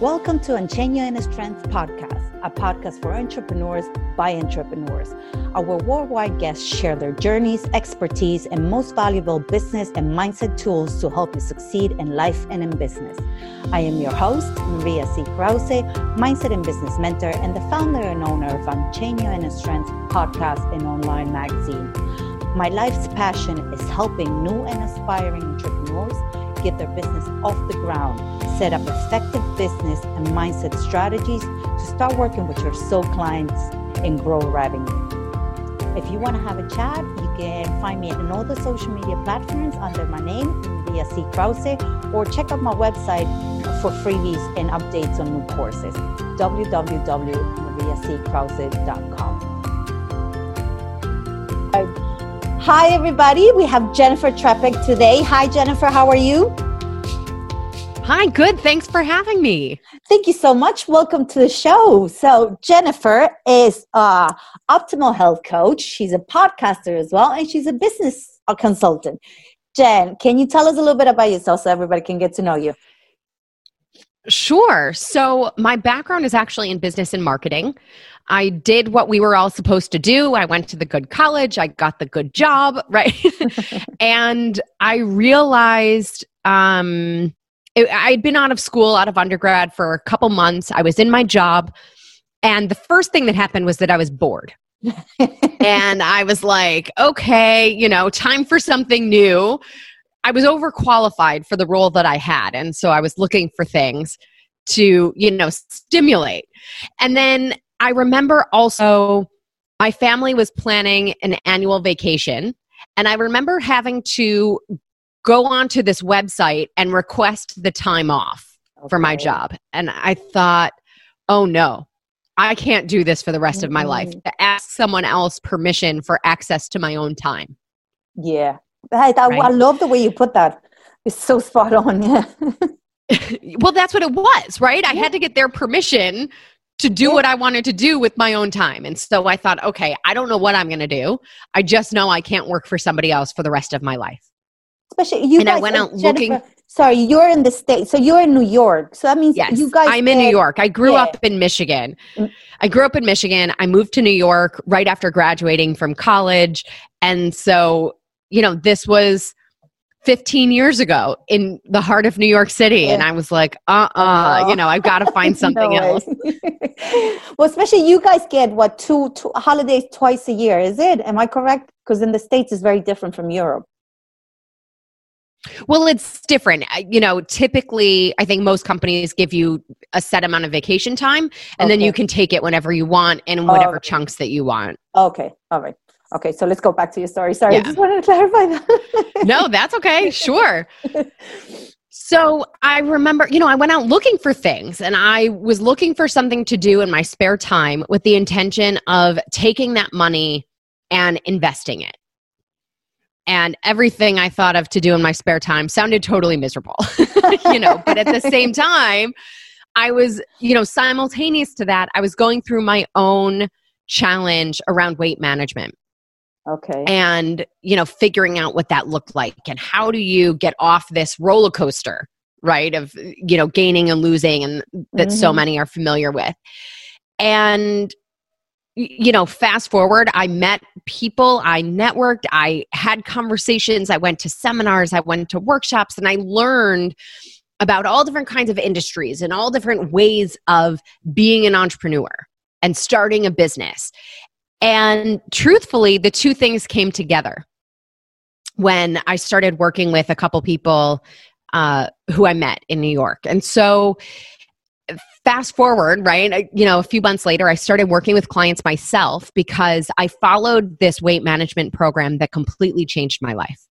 Welcome to Encheño and Strength podcast, a podcast for entrepreneurs by entrepreneurs. Our worldwide guests share their journeys, expertise, and most valuable business and mindset tools to help you succeed in life and in business. I am your host, Maria C. Krause, mindset and business mentor, and the founder and owner of Encheño and Strength podcast and online magazine. My life's passion is helping new and aspiring entrepreneurs get their business off the ground, set up effective business and mindset strategies to start working with your soul clients and grow revenue. If you want to have a chat, you can find me on all the social media platforms under my name, Maria C. Krause, or check out my website for freebies and updates on new courses, www.mariackrause.com. Hi, everybody. We have Jennifer Trepeck today. Hi, Jennifer. How are you? Hi, good. Thanks for having me. Thank you so much. Welcome to the show. So, Jennifer is a optimal health coach. She's a podcaster as well, and she's a business consultant. Jen, can you tell us a little bit about yourself so everybody can get to know you? Sure. So, my background is actually in business and marketing. I did what we were all supposed to do. I went to the good college, I got the good job, right? and I realized um, it, I'd been out of school, out of undergrad for a couple months. I was in my job. And the first thing that happened was that I was bored. and I was like, okay, you know, time for something new. I was overqualified for the role that I had. And so I was looking for things to, you know, stimulate. And then I remember also my family was planning an annual vacation. And I remember having to go onto this website and request the time off okay. for my job. And I thought, oh no, I can't do this for the rest mm-hmm. of my life. To ask someone else permission for access to my own time. Yeah. I, I, right? I love the way you put that. It's so spot on. Yeah. well, that's what it was, right? I had to get their permission to do what I wanted to do with my own time. And so I thought, okay, I don't know what I'm going to do. I just know I can't work for somebody else for the rest of my life. Especially you and guys, I went out Jennifer, looking. Sorry, you're in the state, so you're in New York. So that means yes, you guys. I'm in New York. I grew yeah. up in Michigan. Mm. I grew up in Michigan. I moved to New York right after graduating from college, and so you know this was 15 years ago in the heart of New York City. Yeah. And I was like, uh uh-uh, uh you know, I've got to find something no else. well, especially you guys get what, two, two holidays twice a year, is it? Am I correct? Because in the States, it's very different from Europe. Well, it's different. You know, typically, I think most companies give you a set amount of vacation time, and okay. then you can take it whenever you want and whatever okay. chunks that you want. Okay. All right. Okay. So let's go back to your story. Sorry. Yeah. I just wanted to clarify that. no, that's okay. Sure. So I remember, you know, I went out looking for things and I was looking for something to do in my spare time with the intention of taking that money and investing it and everything I thought of to do in my spare time sounded totally miserable, you know, but at the same time, I was, you know, simultaneous to that, I was going through my own challenge around weight management. Okay. And, you know, figuring out what that looked like and how do you get off this roller coaster, right? Of, you know, gaining and losing and that mm-hmm. so many are familiar with. And you know, fast forward, I met people, I networked, I had conversations, I went to seminars, I went to workshops, and I learned about all different kinds of industries and all different ways of being an entrepreneur and starting a business. And truthfully, the two things came together when I started working with a couple people uh, who I met in New York. And so, fast forward, right? You know, a few months later, I started working with clients myself because I followed this weight management program that completely changed my life.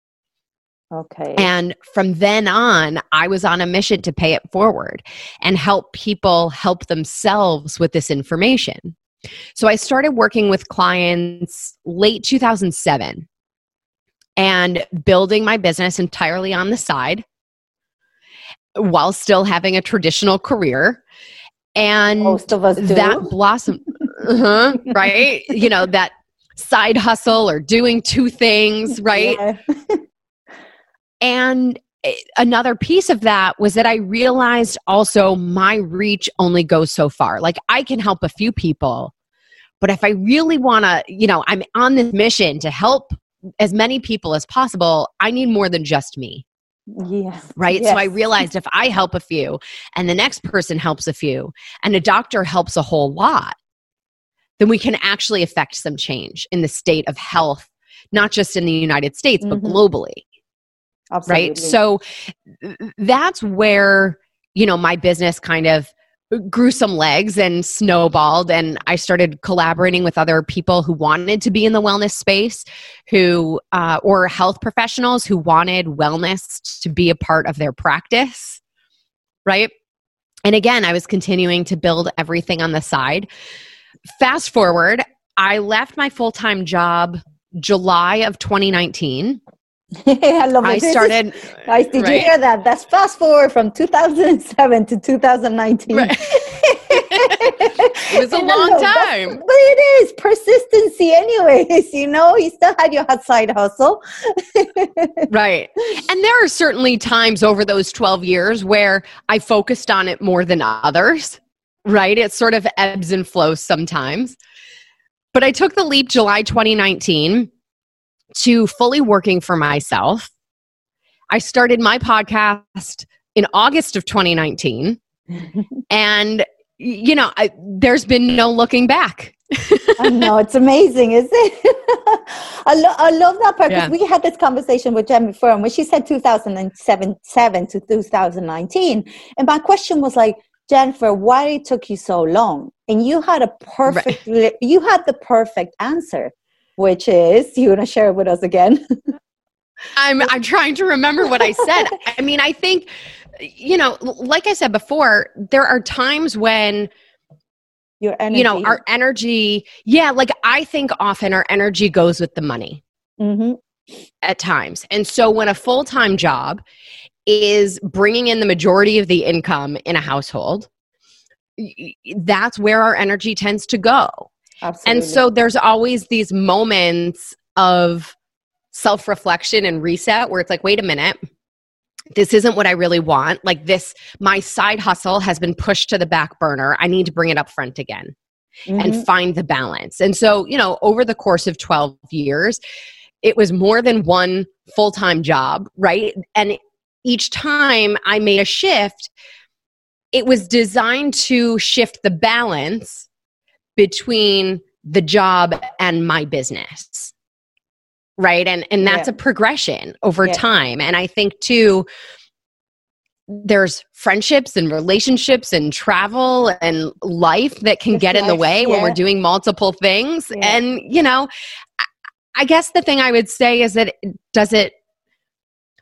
Okay. And from then on, I was on a mission to pay it forward and help people help themselves with this information. So I started working with clients late 2007 and building my business entirely on the side while still having a traditional career and most of us do. that blossom uh-huh, right you know that side hustle or doing two things right yeah. and another piece of that was that I realized also my reach only goes so far. Like I can help a few people, but if I really want to, you know, I'm on this mission to help as many people as possible, I need more than just me. Yes. Right. Yes. So I realized if I help a few and the next person helps a few and a doctor helps a whole lot, then we can actually affect some change in the state of health, not just in the United States, but Mhm. globally. Absolutely. Right. So that's where, you know, my business kind of grew some legs and snowballed and i started collaborating with other people who wanted to be in the wellness space who uh, or health professionals who wanted wellness to be a part of their practice right and again i was continuing to build everything on the side fast forward i left my full-time job july of 2019 I love it. i started Guys, did you hear that? That's fast forward from 2007 to 2019. Right. it was a long time. But it is persistency, anyways. You know, you still had your side hustle. right. And there are certainly times over those 12 years where I focused on it more than others, right? It sort of ebbs and flows sometimes. But I took the leap July 2019 to fully working for myself. I started my podcast in August of 2019. And, you know, I, there's been no looking back. I know it's amazing, isn't it? I, lo- I love that part because Yeah. we had this conversation with Jen before, and when she said 2007 to 2019, and my question was like, Jennifer, why it took you so long? And you had a perfect, you had the perfect answer, which is you want to share it with us again? I'm I'm trying to remember what I said. I mean, I think you know, like I said before, there are times when Your energy. you know our energy. Yeah, like I think often our energy goes with the money Mhm. at times, and so when a full time job is bringing in the majority of the income in a household, that's where our energy tends to go. Absolutely. And so there's always these moments of self reflection and reset where it's like, wait a minute, this isn't what I really want. Like, this, my side hustle has been pushed to the back burner. I need to bring it up front again Mhm. and find the balance. And so, you know, over the course of 12 years, it was more than one full time job, right? And each time I made a shift, it was designed to shift the balance between the job and my business. Right? And and that's Yeah. a progression over Yeah. time. And I think too there's friendships and relationships and travel and life that can Just get in the way when we're doing multiple things. Yeah. And, you know, I- I guess the thing I would say is that it- does it,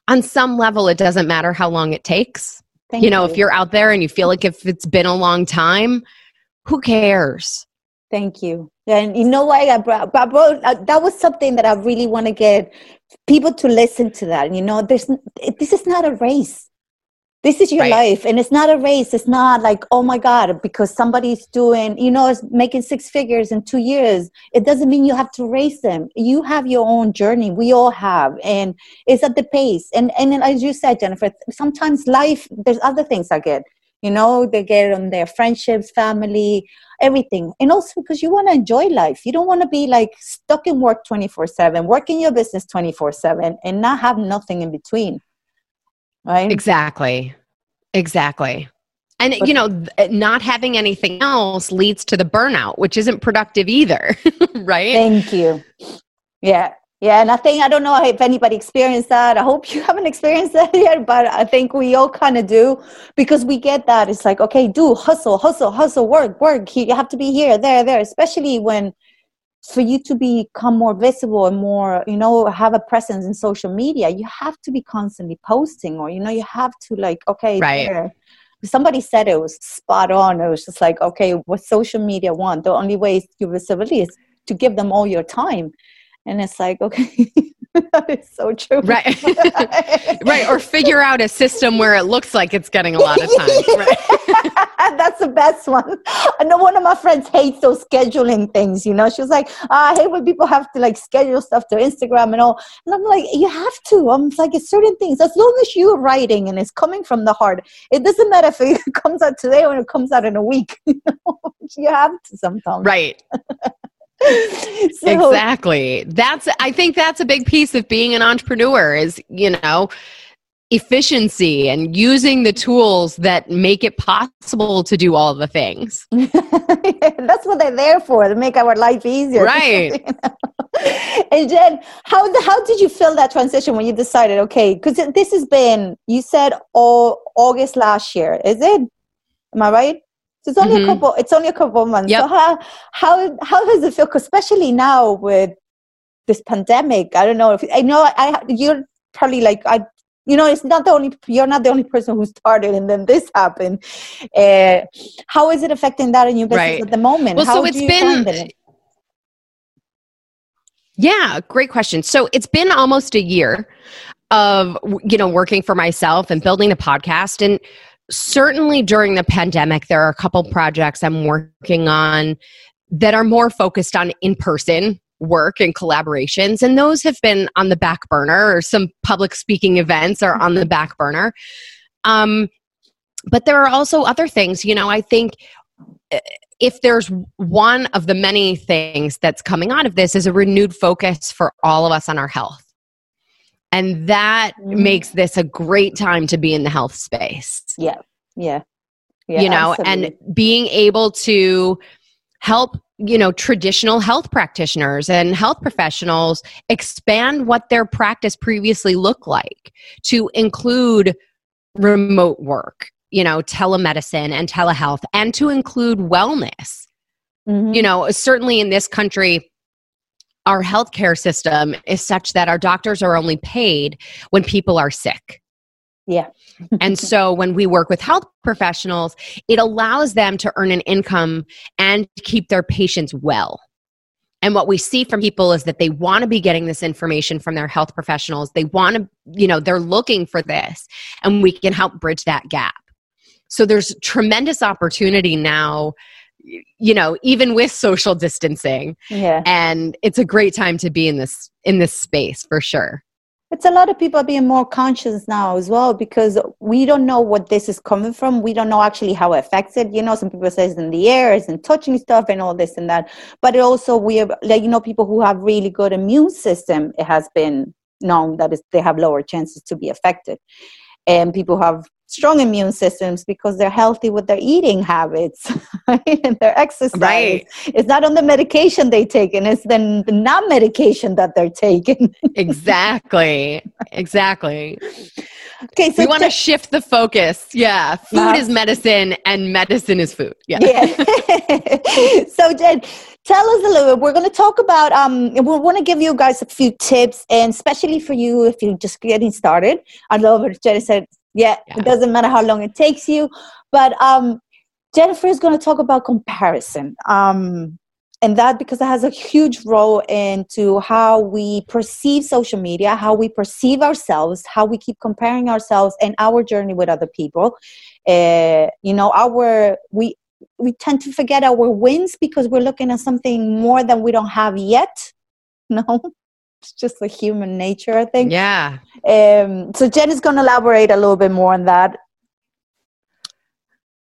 on some level, it doesn't matter how long it takes. Thank you know, if you're out there and you feel like if it's been a long time, who cares? Thank you. And you know why I brought, I brought uh, that was something that I really want to get people to listen to that. You know, there's this is not a race. This is your Right. life, and it's not a race. It's not like oh my god, because somebody's doing you know is making six figures in two years. It doesn't mean you have to race them. You have your own journey. We all have, and it's at the pace. And and as you said, Jennifer, sometimes life there's other things I get. You know, they get on their friendships, family, everything and also because you want to enjoy life you don't want to be like stuck in work 24 7 working your business 24 7 and not have nothing in between right Exactly. Exactly. And, But- you know, th- eh, not having anything else leads to the burnout, which isn't productive either. right? thank you yeah yeah and i think i don't know if anybody experienced that. I hope you haven't experienced that yet but i think we all kind of do because we get that. It's like okay do hustle hustle hustle work work. You have to be here there there especially when for you to become more visible and more you know have a presence in social media you have to be constantly posting or you know you have to like okay Right. there. somebody said it was spot on. It was just like okay what social media want? The only way to visibility is to give them all your time and it's like okay that is so true Right. right. Or figure out a system where it looks like it's getting a lot of time. Right. That's the best one. I know one of my friends hates those scheduling things. You know, she was like, oh, "I hate when people have to like schedule stuff to Instagram and all." And I'm like, "You have to." I'm like, "It's certain things. As long as you're writing and it's coming from the heart, it doesn't matter if it comes out today or it comes out in a week. you have to sometimes, right?" so, exactly. That's I think that's a big piece of being an entrepreneur is, you know, efficiency and using the tools that make it possible to do all the things. That's what they're there for, to make our life easier. Right. and Jen, how how did you feel that transition when you decided, okay, because this has been you said all August last year, is it? Am I right? So it's only mm-hmm. a couple. It's only a couple of months. Yep. So how how how does it feel? Especially now with this pandemic. I don't know if I know. I you're probably like I you know it's not the only you're not the only person who started and then this happened uh, how is it affecting that in your business right. at the moment well how so it's been yeah great question so it's been almost a year of you know working for myself and building a podcast and certainly during the pandemic there are a couple projects i'm working on that are more focused on in person work and collaborations and those have been on the back burner or some public speaking events are on the back burner. Um, but there are also other things you know i think uh, if there's one of the many things that's coming out of this is a renewed focus for all of us on our health and that mm-hmm. makes this a great time to be in the health space yeah yeah, yeah you know absolutely. and being able to help you know traditional health practitioners and health professionals expand what their practice previously looked like to include remote work you know telemedicine and telehealth and to include wellness mm-hmm. you know certainly in this country our healthcare system is such that our doctors are only paid when people are sick yeah. and so when we work with health professionals, it allows them to earn an income and keep their patients well. And what we see from people is that they want to be getting this information from their health professionals. They want to, you know, they're looking for this, and we can help bridge that gap. So there's tremendous opportunity now, you know, even with social distancing. Yeah. And it's a great time to be in this in this space for sure it's a lot of people being more conscious now as well because we don't know what this is coming from. We don't know actually how it affects it. You know, some people say it's in the air, it's in touching stuff and all this and that. But it also we have like you know people who have really good immune system. It has been known that they have lower chances to be affected, and people who have strong immune systems because they're healthy with their eating habits right? and their exercise. Right. It's not on the medication they take, and it's the, the non medication that they're taking. exactly. Exactly. Okay, so we want to shift the focus. Yeah, food is medicine, and medicine is food. Yeah. yeah. so, Jen, tell us a little bit. We're going to talk about. Um, we want to give you guys a few tips, and especially for you if you're just getting started. I love what Jen said yeah, yeah, it doesn't matter how long it takes you. But um, Jennifer is going to talk about comparison. Um, and that because it has a huge role into how we perceive social media, how we perceive ourselves, how we keep comparing ourselves and our journey with other people. Uh, you know, our we we tend to forget our wins because we're looking at something more than we don't have yet. No, it's just the human nature, I think. Yeah. Um, so Jen is going to elaborate a little bit more on that.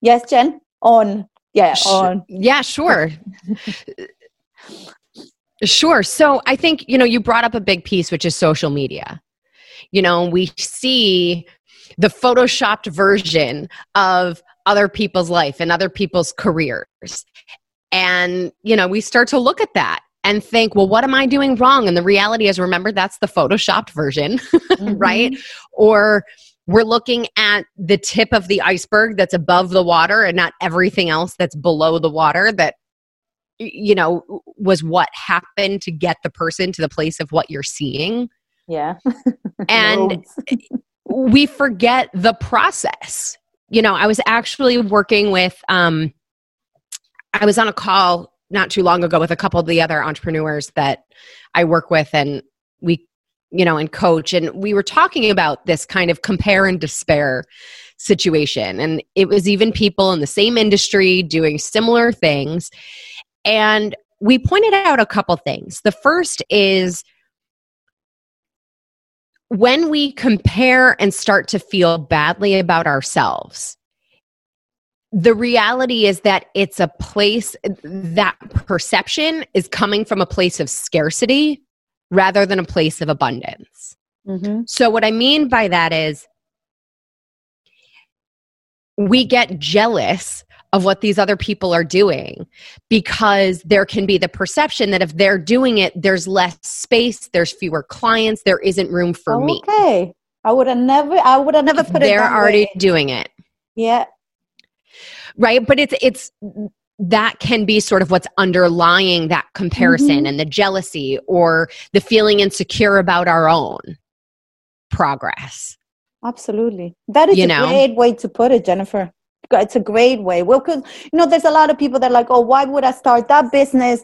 Yes, Jen. On yeah, on yeah, sure. sure. So I think you know you brought up a big piece, which is social media. You know, we see the photoshopped version of other people's life and other people's careers. And, you know, we start to look at that and think, well, what am I doing wrong? And the reality is, remember, that's the photoshopped version, mm-hmm. right? Or we're looking at the tip of the iceberg that's above the water and not everything else that's below the water that you know was what happened to get the person to the place of what you're seeing yeah and we forget the process you know i was actually working with um i was on a call not too long ago with a couple of the other entrepreneurs that I work with and we you know and coach and we were talking about this kind of compare and despair situation. And it was even people in the same industry doing similar things. And we pointed out a couple things. The first is when we compare and start to feel badly about ourselves, the reality is that it's a place that perception is coming from a place of scarcity rather than a place of abundance. Mm-hmm. So, what I mean by that is we get jealous of what these other people are doing because there can be the perception that if they're doing it, there's less space, there's fewer clients, there isn't room for oh, me. Okay. I would have never I would have never put they're it They're already way. doing it. Yeah. Right? But it's it's that can be sort of what's underlying that comparison mm-hmm. and the jealousy or the feeling insecure about our own progress. Absolutely. That is you a know? great way to put it, Jennifer. It's a great way. Well, because you know, there's a lot of people that are like, oh, why would I start that business?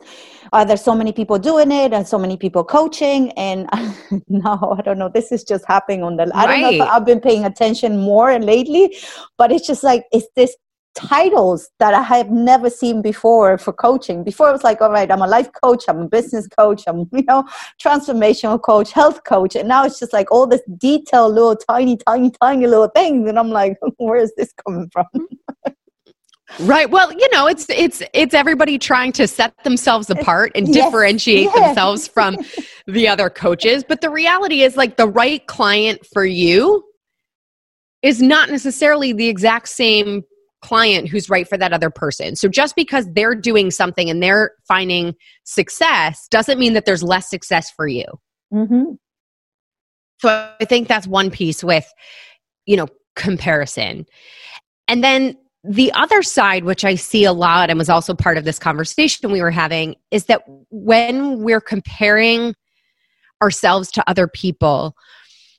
Uh, there's so many people doing it and so many people coaching. And no, I don't know. This is just happening on the. I don't know if I've been paying attention more and lately, but it's just like it's this titles that I have never seen before for coaching. Before it was like, all right, I'm a life coach, I'm a business coach, I'm, you know, transformational coach, health coach. And now it's just like all this detailed little tiny, tiny, tiny little things. And I'm like, where is this coming from? Right. Well, you know, it's it's it's everybody trying to set themselves apart and yes. differentiate yes. themselves from the other coaches, but the reality is like the right client for you is not necessarily the exact same client who's right for that other person. So just because they're doing something and they're finding success doesn't mean that there's less success for you. Mm-hmm. So I think that's one piece with, you know, comparison. And then the other side, which I see a lot and was also part of this conversation we were having, is that when we're comparing ourselves to other people,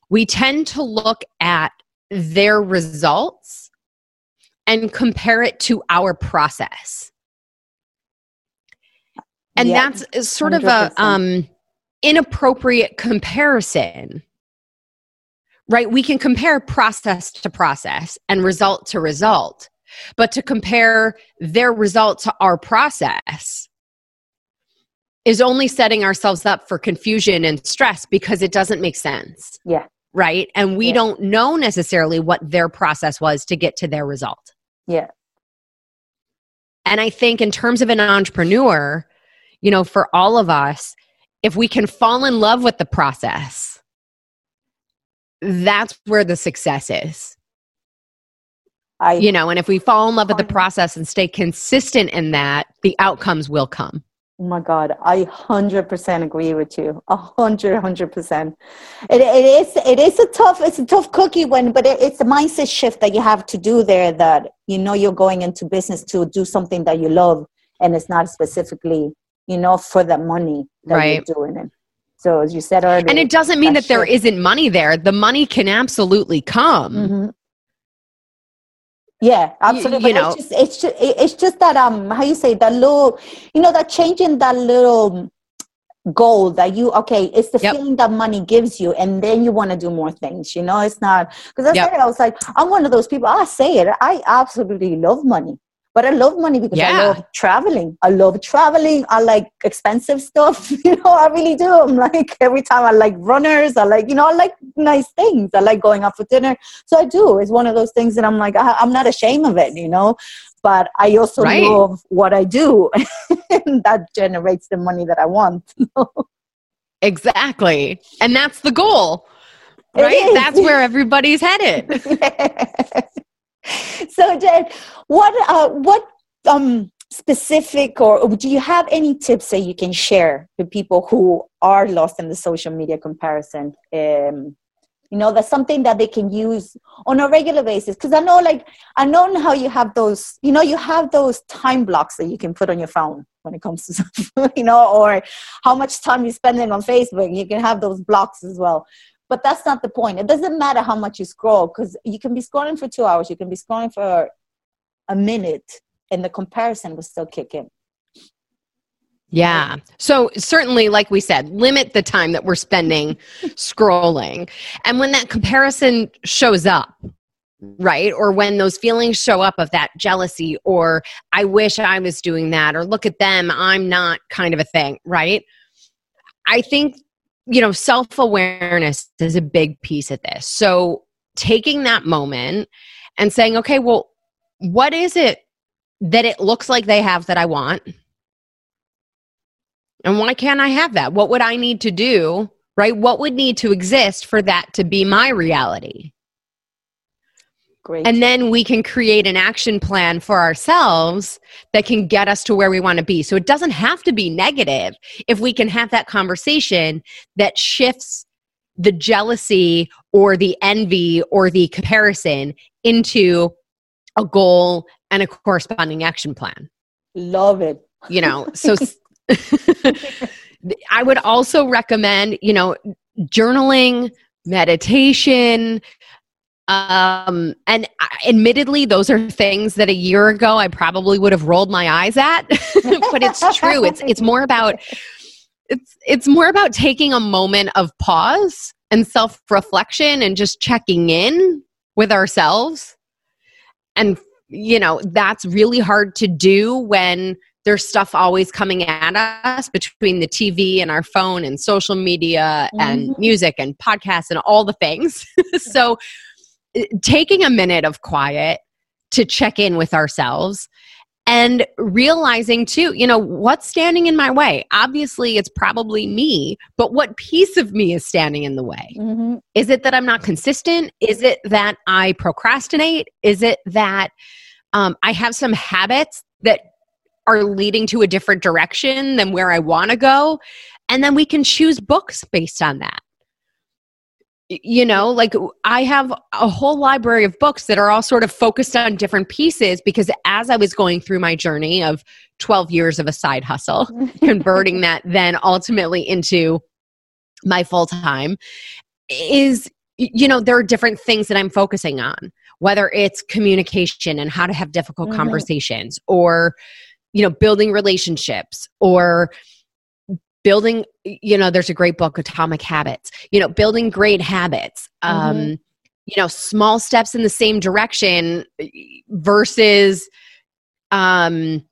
we tend to look at their results and compare it to our process. And yeah, that's sort 100%. of a um, inappropriate comparison. Right? We can compare process to process and result to result, but to compare their result to our process is only setting ourselves up for confusion and stress because it doesn't make sense. Yeah. Right? And we yeah. don't know necessarily what their process was to get to their result. Yeah. And I think, in terms of an entrepreneur, you know, for all of us, if we can fall in love with the process, that's where the success is. I, you know, and if we fall in love with the process and stay consistent in that, the outcomes will come. Oh my God, I hundred percent agree with you. A hundred, hundred percent. It it is it is a tough it's a tough cookie when, but it, it's a mindset shift that you have to do there. That you know you're going into business to do something that you love, and it's not specifically you know for the money that right. you're doing it. So as you said earlier, and it doesn't mean that, that there isn't money there. The money can absolutely come. Mm-hmm yeah absolutely you, you know it's just, it's just it's just that um how you say that little you know that changing that little goal that you okay it's the yep. feeling that money gives you and then you want to do more things you know it's not because I yep. said I was like I'm one of those people I say it I absolutely love money but I love money because yeah. I love traveling. I love traveling. I like expensive stuff. You know, I really do. I'm like every time I like runners. I like, you know, I like nice things. I like going out for dinner. So I do. It's one of those things that I'm like, I, am not ashamed of it, you know. But I also right. love what I do. and that generates the money that I want. exactly. And that's the goal. Right? That's where everybody's headed. So Jen, what uh, what um specific or do you have any tips that you can share with people who are lost in the social media comparison? Um, you know that's something that they can use on a regular basis. Because i know like i know how you have those you know you have those time blocks that you can put on your phone when it comes to you know or how much time you're spending on facebook. You can have those blocks as well but that's not the point. It doesn't matter how much you scroll because you can be scrolling for two hours, you can be scrolling for a minute, and the comparison will still kick in. Yeah. So certainly, like we said, limit the time that we're spending scrolling. And when that comparison shows up, right? Or when those feelings show up of that jealousy, or I wish I was doing that, or look at them, I'm not kind of a thing, right? I think, you know, self awareness is a big piece of this. So taking that moment and saying, okay, well, what is it that it looks like they have that I want? And why can't I have that? What would I need to do? Right? What would need to exist for that to be my reality? Great. And then we can create an action plan for ourselves that can get us to where we want to be. So it doesn't have to be negative if we can have that conversation that shifts the jealousy or the envy or the comparison into a goal and a corresponding action plan. Love it. You know, so I would also recommend, you know, journaling, meditation, um and admittedly those are things that a year ago i probably would have rolled my eyes at but it's true it's it's more about it's it's more about taking a moment of pause and self reflection and just checking in with ourselves and you know that's really hard to do when there's stuff always coming at us between the TV and our phone and social media mm-hmm. and music and podcasts and all the things. so, taking a minute of quiet to check in with ourselves and realizing too, you know, what's standing in my way? Obviously, it's probably me, but what piece of me is standing in the way? Mm-hmm. Is it that I'm not consistent? Is it that I procrastinate? Is it that um, I have some habits that are leading to a different direction than where I want to go. And then we can choose books based on that. You know, like I have a whole library of books that are all sort of focused on different pieces because as I was going through my journey of 12 years of a side hustle, converting that then ultimately into my full time, is, you know, there are different things that I'm focusing on, whether it's communication and how to have difficult mm-hmm. conversations or, you know building relationships or building you know there's a great book atomic habits you know building great habits um mm-hmm. you know small steps in the same direction versus um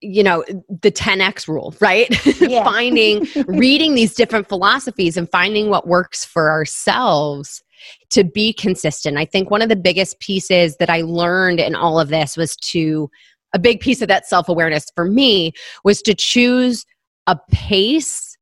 you know the 10x rule right yeah. finding reading these different philosophies and finding what works for ourselves to be consistent i think one of the biggest pieces that i learned in all of this was to a big piece of that self awareness for me was to choose a pace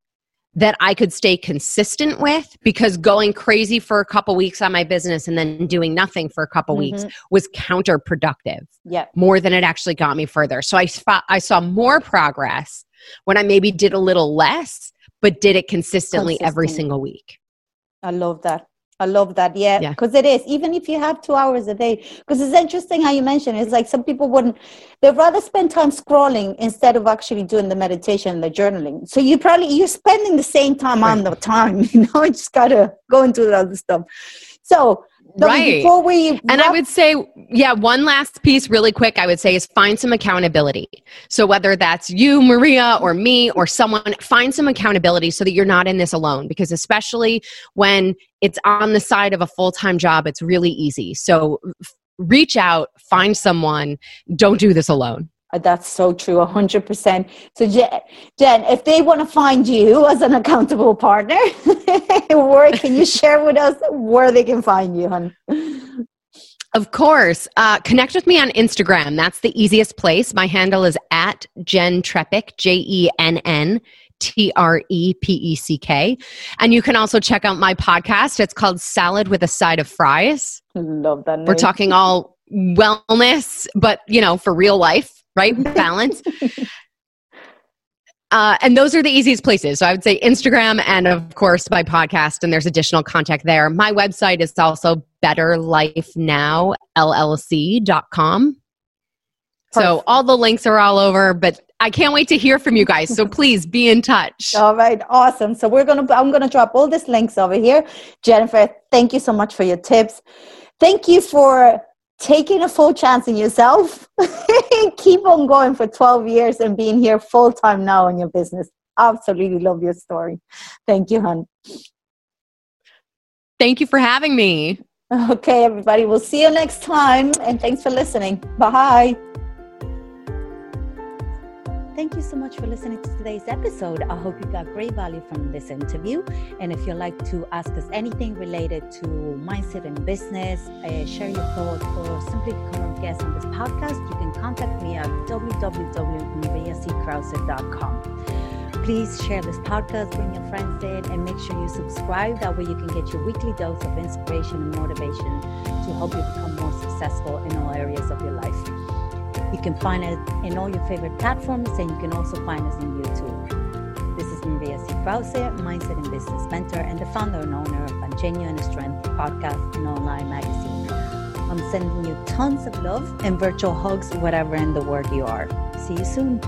that I could stay consistent with because going crazy for a couple weeks on my business and then doing nothing for a couple mm-hmm. weeks was counterproductive. Yeah. More than it actually got me further. So I I saw more progress when I maybe did a little less but did it consistently Consistent. every single week. I love that. I love that. Yeah, because yeah. it is. Even if you have two hours a day, because it's interesting how you mentioned it's like some people wouldn't, they'd rather spend time scrolling instead of actually doing the meditation and the journaling. So you probably, you're spending the same time right. on the time, you know, you just got to go into the other stuff. So right. Before we and I would say, yeah, one last piece, really quick, I would say is find some accountability. So whether that's you, Maria, or me, or someone, find some accountability so that you're not in this alone. Because especially when it's on the side of a full time job, it's really easy. So reach out, find someone. Don't do this alone. Uh, that's so true, 100%. So, Jen, if they want to find you as an accountable partner, where can you share with us where they can find you, hon? Of course. Uh, connect with me on Instagram. That's the easiest place. My handle is at Jen Trepeck, J E N N T R E P E C K. And you can also check out my podcast. It's called Salad with a Side of Fries. Love that. Name. We're talking all wellness, but you know, for real life right? Balance. Uh, and those are the easiest places. So I would say Instagram and, of course, my podcast, and there's additional contact there. My website is also betterlifenowllc.com. So all the links are all over, but I can't wait to hear from you guys. So please be in touch. All right, awesome. So we're gonna I'm gonna drop all these links over here. Jennifer, thank you so much for your tips. Thank you for taking a full chance in yourself. Keep on going for 12 years and being here full time now in your business. Absolutely love your story. Thank you, hon. Thank you for having me. Okay, everybody. We'll see you next time. And thanks for listening. Bye. Thank you so much for listening to today's episode. I hope you got great value from this interview. And if you'd like to ask us anything related to mindset and business, uh, share your thoughts, or simply become a guest on this podcast, you can contact me at www.mariackrause.com. Please share this podcast, bring your friends in, and make sure you subscribe. That way, you can get your weekly dose of inspiration and motivation to help you become more successful in all areas of your life. You can find us in all your favorite platforms, and you can also find us on YouTube. This is Maria C. Krause, Mindset and Business Mentor, and the founder and owner of Genuine Strength podcast and online magazine. I'm sending you tons of love and virtual hugs, whatever in the world you are. See you soon.